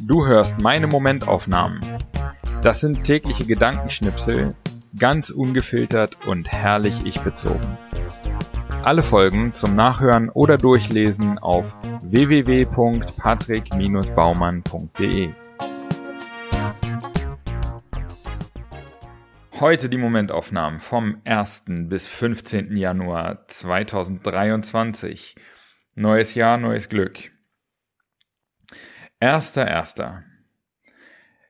Du hörst meine Momentaufnahmen. Das sind tägliche Gedankenschnipsel, ganz ungefiltert und herrlich ich bezogen. Alle Folgen zum Nachhören oder Durchlesen auf www.patrick-baumann.de. Heute die Momentaufnahmen vom 1. bis 15. Januar 2023. Neues Jahr, neues Glück. Erster, erster.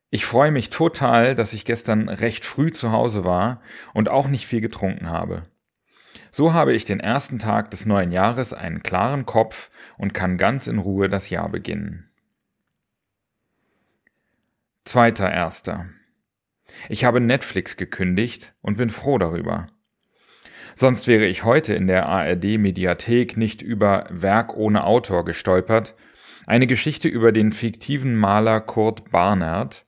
Ich freue mich total, dass ich gestern recht früh zu Hause war und auch nicht viel getrunken habe. So habe ich den ersten Tag des neuen Jahres einen klaren Kopf und kann ganz in Ruhe das Jahr beginnen. Zweiter erster. Ich habe Netflix gekündigt und bin froh darüber. Sonst wäre ich heute in der ARD Mediathek nicht über Werk ohne Autor gestolpert eine Geschichte über den fiktiven Maler Kurt Barnert,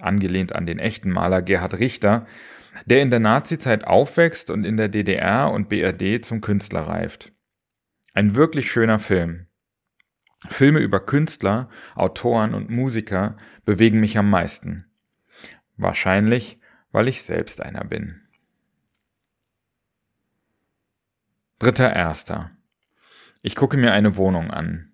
angelehnt an den echten Maler Gerhard Richter, der in der Nazizeit aufwächst und in der DDR und BRD zum Künstler reift. Ein wirklich schöner Film. Filme über Künstler, Autoren und Musiker bewegen mich am meisten. Wahrscheinlich, weil ich selbst einer bin. Dritter Erster. Ich gucke mir eine Wohnung an.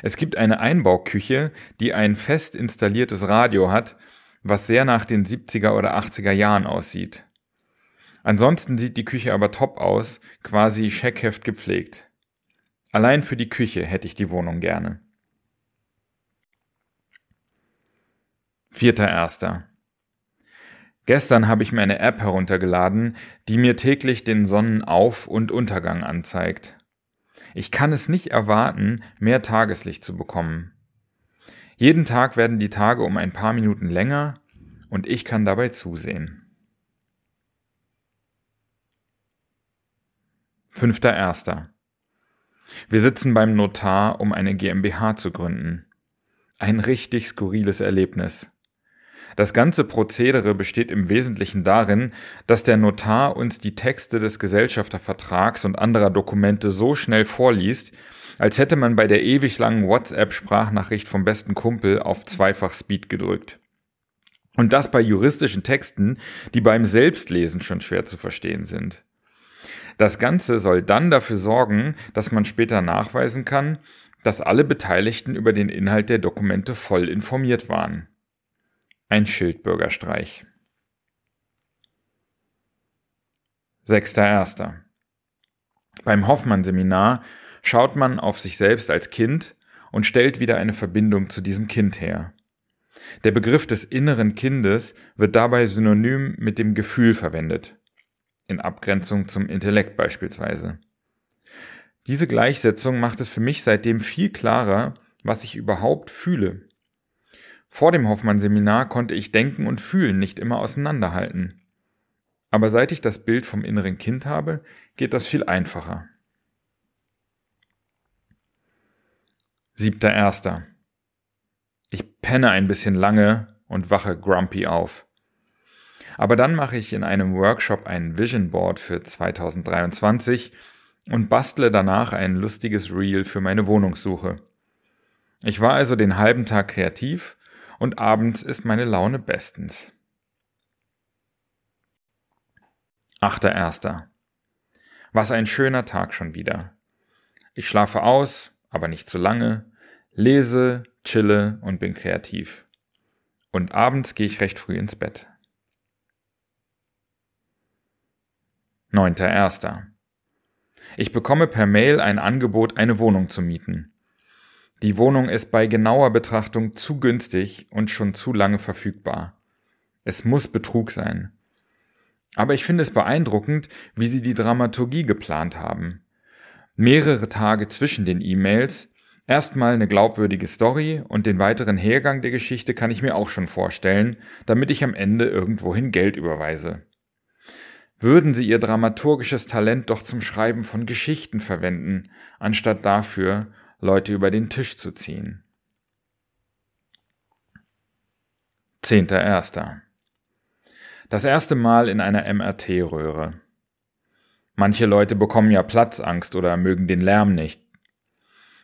Es gibt eine Einbauküche, die ein fest installiertes Radio hat, was sehr nach den 70er oder 80er Jahren aussieht. Ansonsten sieht die Küche aber top aus, quasi Scheckheft gepflegt. Allein für die Küche hätte ich die Wohnung gerne. Vierter Erster. Gestern habe ich mir eine App heruntergeladen, die mir täglich den Sonnenauf- und Untergang anzeigt. Ich kann es nicht erwarten, mehr Tageslicht zu bekommen. Jeden Tag werden die Tage um ein paar Minuten länger und ich kann dabei zusehen. Fünfter Erster. Wir sitzen beim Notar, um eine GmbH zu gründen. Ein richtig skurriles Erlebnis. Das ganze Prozedere besteht im Wesentlichen darin, dass der Notar uns die Texte des Gesellschaftervertrags und anderer Dokumente so schnell vorliest, als hätte man bei der ewig langen WhatsApp-Sprachnachricht vom besten Kumpel auf zweifach Speed gedrückt. Und das bei juristischen Texten, die beim Selbstlesen schon schwer zu verstehen sind. Das Ganze soll dann dafür sorgen, dass man später nachweisen kann, dass alle Beteiligten über den Inhalt der Dokumente voll informiert waren. Ein Schildbürgerstreich. 6.1. Beim Hoffmann-Seminar schaut man auf sich selbst als Kind und stellt wieder eine Verbindung zu diesem Kind her. Der Begriff des inneren Kindes wird dabei synonym mit dem Gefühl verwendet, in Abgrenzung zum Intellekt beispielsweise. Diese Gleichsetzung macht es für mich seitdem viel klarer, was ich überhaupt fühle. Vor dem Hoffmann-Seminar konnte ich Denken und Fühlen nicht immer auseinanderhalten. Aber seit ich das Bild vom inneren Kind habe, geht das viel einfacher. Siebter Erster. Ich penne ein bisschen lange und wache grumpy auf. Aber dann mache ich in einem Workshop ein Vision Board für 2023 und bastle danach ein lustiges Reel für meine Wohnungssuche. Ich war also den halben Tag kreativ und abends ist meine Laune bestens. Achter Erster. Was ein schöner Tag schon wieder. Ich schlafe aus, aber nicht zu lange, lese, chille und bin kreativ. Und abends gehe ich recht früh ins Bett. Neunter Erster. Ich bekomme per Mail ein Angebot, eine Wohnung zu mieten. Die Wohnung ist bei genauer Betrachtung zu günstig und schon zu lange verfügbar. Es muss Betrug sein. Aber ich finde es beeindruckend, wie sie die Dramaturgie geplant haben. Mehrere Tage zwischen den E-Mails, erstmal eine glaubwürdige Story und den weiteren Hergang der Geschichte kann ich mir auch schon vorstellen, damit ich am Ende irgendwohin Geld überweise. Würden sie ihr dramaturgisches Talent doch zum Schreiben von Geschichten verwenden, anstatt dafür, Leute über den Tisch zu ziehen. Zehnter Erster. Das erste Mal in einer MRT-Röhre. Manche Leute bekommen ja Platzangst oder mögen den Lärm nicht.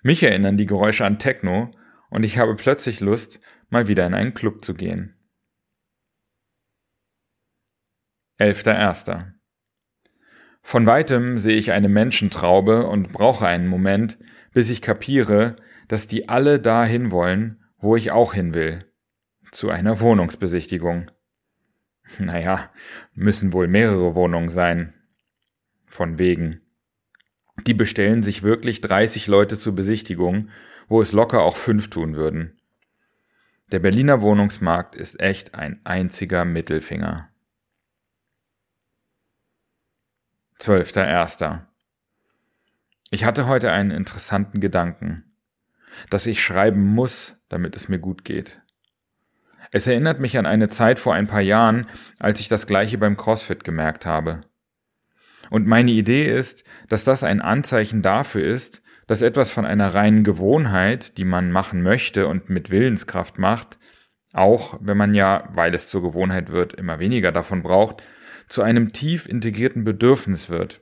Mich erinnern die Geräusche an Techno und ich habe plötzlich Lust, mal wieder in einen Club zu gehen. 11.01. Von weitem sehe ich eine Menschentraube und brauche einen Moment, bis ich kapiere, dass die alle dahin wollen, wo ich auch hin will. Zu einer Wohnungsbesichtigung. Naja, müssen wohl mehrere Wohnungen sein. Von wegen. Die bestellen sich wirklich 30 Leute zur Besichtigung, wo es locker auch fünf tun würden. Der Berliner Wohnungsmarkt ist echt ein einziger Mittelfinger. 12.01. Ich hatte heute einen interessanten Gedanken, dass ich schreiben muss, damit es mir gut geht. Es erinnert mich an eine Zeit vor ein paar Jahren, als ich das gleiche beim CrossFit gemerkt habe. Und meine Idee ist, dass das ein Anzeichen dafür ist, dass etwas von einer reinen Gewohnheit, die man machen möchte und mit Willenskraft macht, auch wenn man ja, weil es zur Gewohnheit wird, immer weniger davon braucht, zu einem tief integrierten Bedürfnis wird,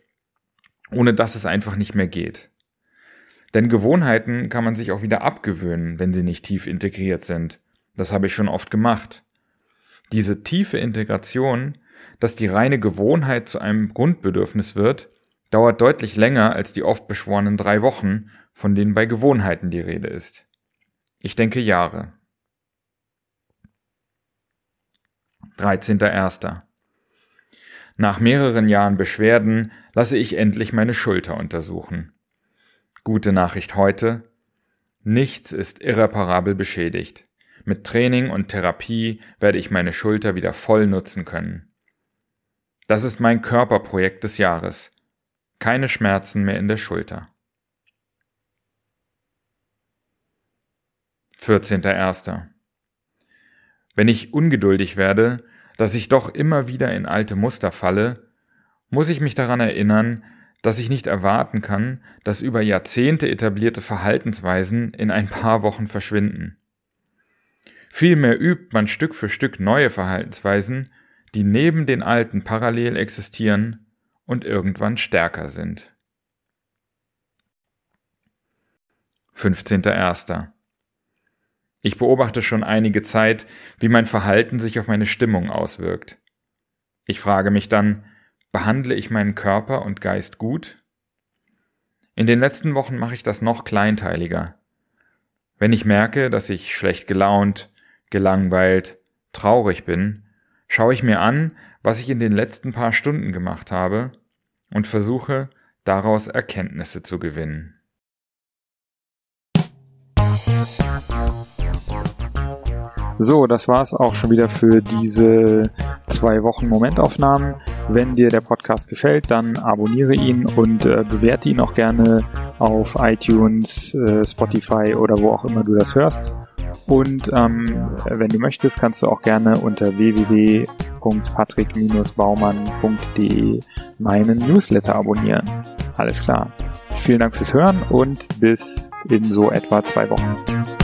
ohne dass es einfach nicht mehr geht. Denn Gewohnheiten kann man sich auch wieder abgewöhnen, wenn sie nicht tief integriert sind. Das habe ich schon oft gemacht. Diese tiefe Integration dass die reine Gewohnheit zu einem Grundbedürfnis wird, dauert deutlich länger als die oft beschworenen drei Wochen, von denen bei Gewohnheiten die Rede ist. Ich denke Jahre. 13.01. Nach mehreren Jahren Beschwerden lasse ich endlich meine Schulter untersuchen. Gute Nachricht heute. Nichts ist irreparabel beschädigt. Mit Training und Therapie werde ich meine Schulter wieder voll nutzen können. Das ist mein Körperprojekt des Jahres. Keine Schmerzen mehr in der Schulter. 14.01. Wenn ich ungeduldig werde, dass ich doch immer wieder in alte Muster falle, muss ich mich daran erinnern, dass ich nicht erwarten kann, dass über Jahrzehnte etablierte Verhaltensweisen in ein paar Wochen verschwinden. Vielmehr übt man Stück für Stück neue Verhaltensweisen, die neben den alten parallel existieren und irgendwann stärker sind. 15.01. Ich beobachte schon einige Zeit, wie mein Verhalten sich auf meine Stimmung auswirkt. Ich frage mich dann, behandle ich meinen Körper und Geist gut? In den letzten Wochen mache ich das noch kleinteiliger. Wenn ich merke, dass ich schlecht gelaunt, gelangweilt, traurig bin, schaue ich mir an, was ich in den letzten paar Stunden gemacht habe und versuche daraus Erkenntnisse zu gewinnen. So, das war's auch schon wieder für diese zwei Wochen Momentaufnahmen. Wenn dir der Podcast gefällt, dann abonniere ihn und äh, bewerte ihn auch gerne auf iTunes, äh, Spotify oder wo auch immer du das hörst. Und ähm, wenn du möchtest, kannst du auch gerne unter www.patrick-baumann.de meinen Newsletter abonnieren. Alles klar. Vielen Dank fürs Hören und bis in so etwa zwei Wochen.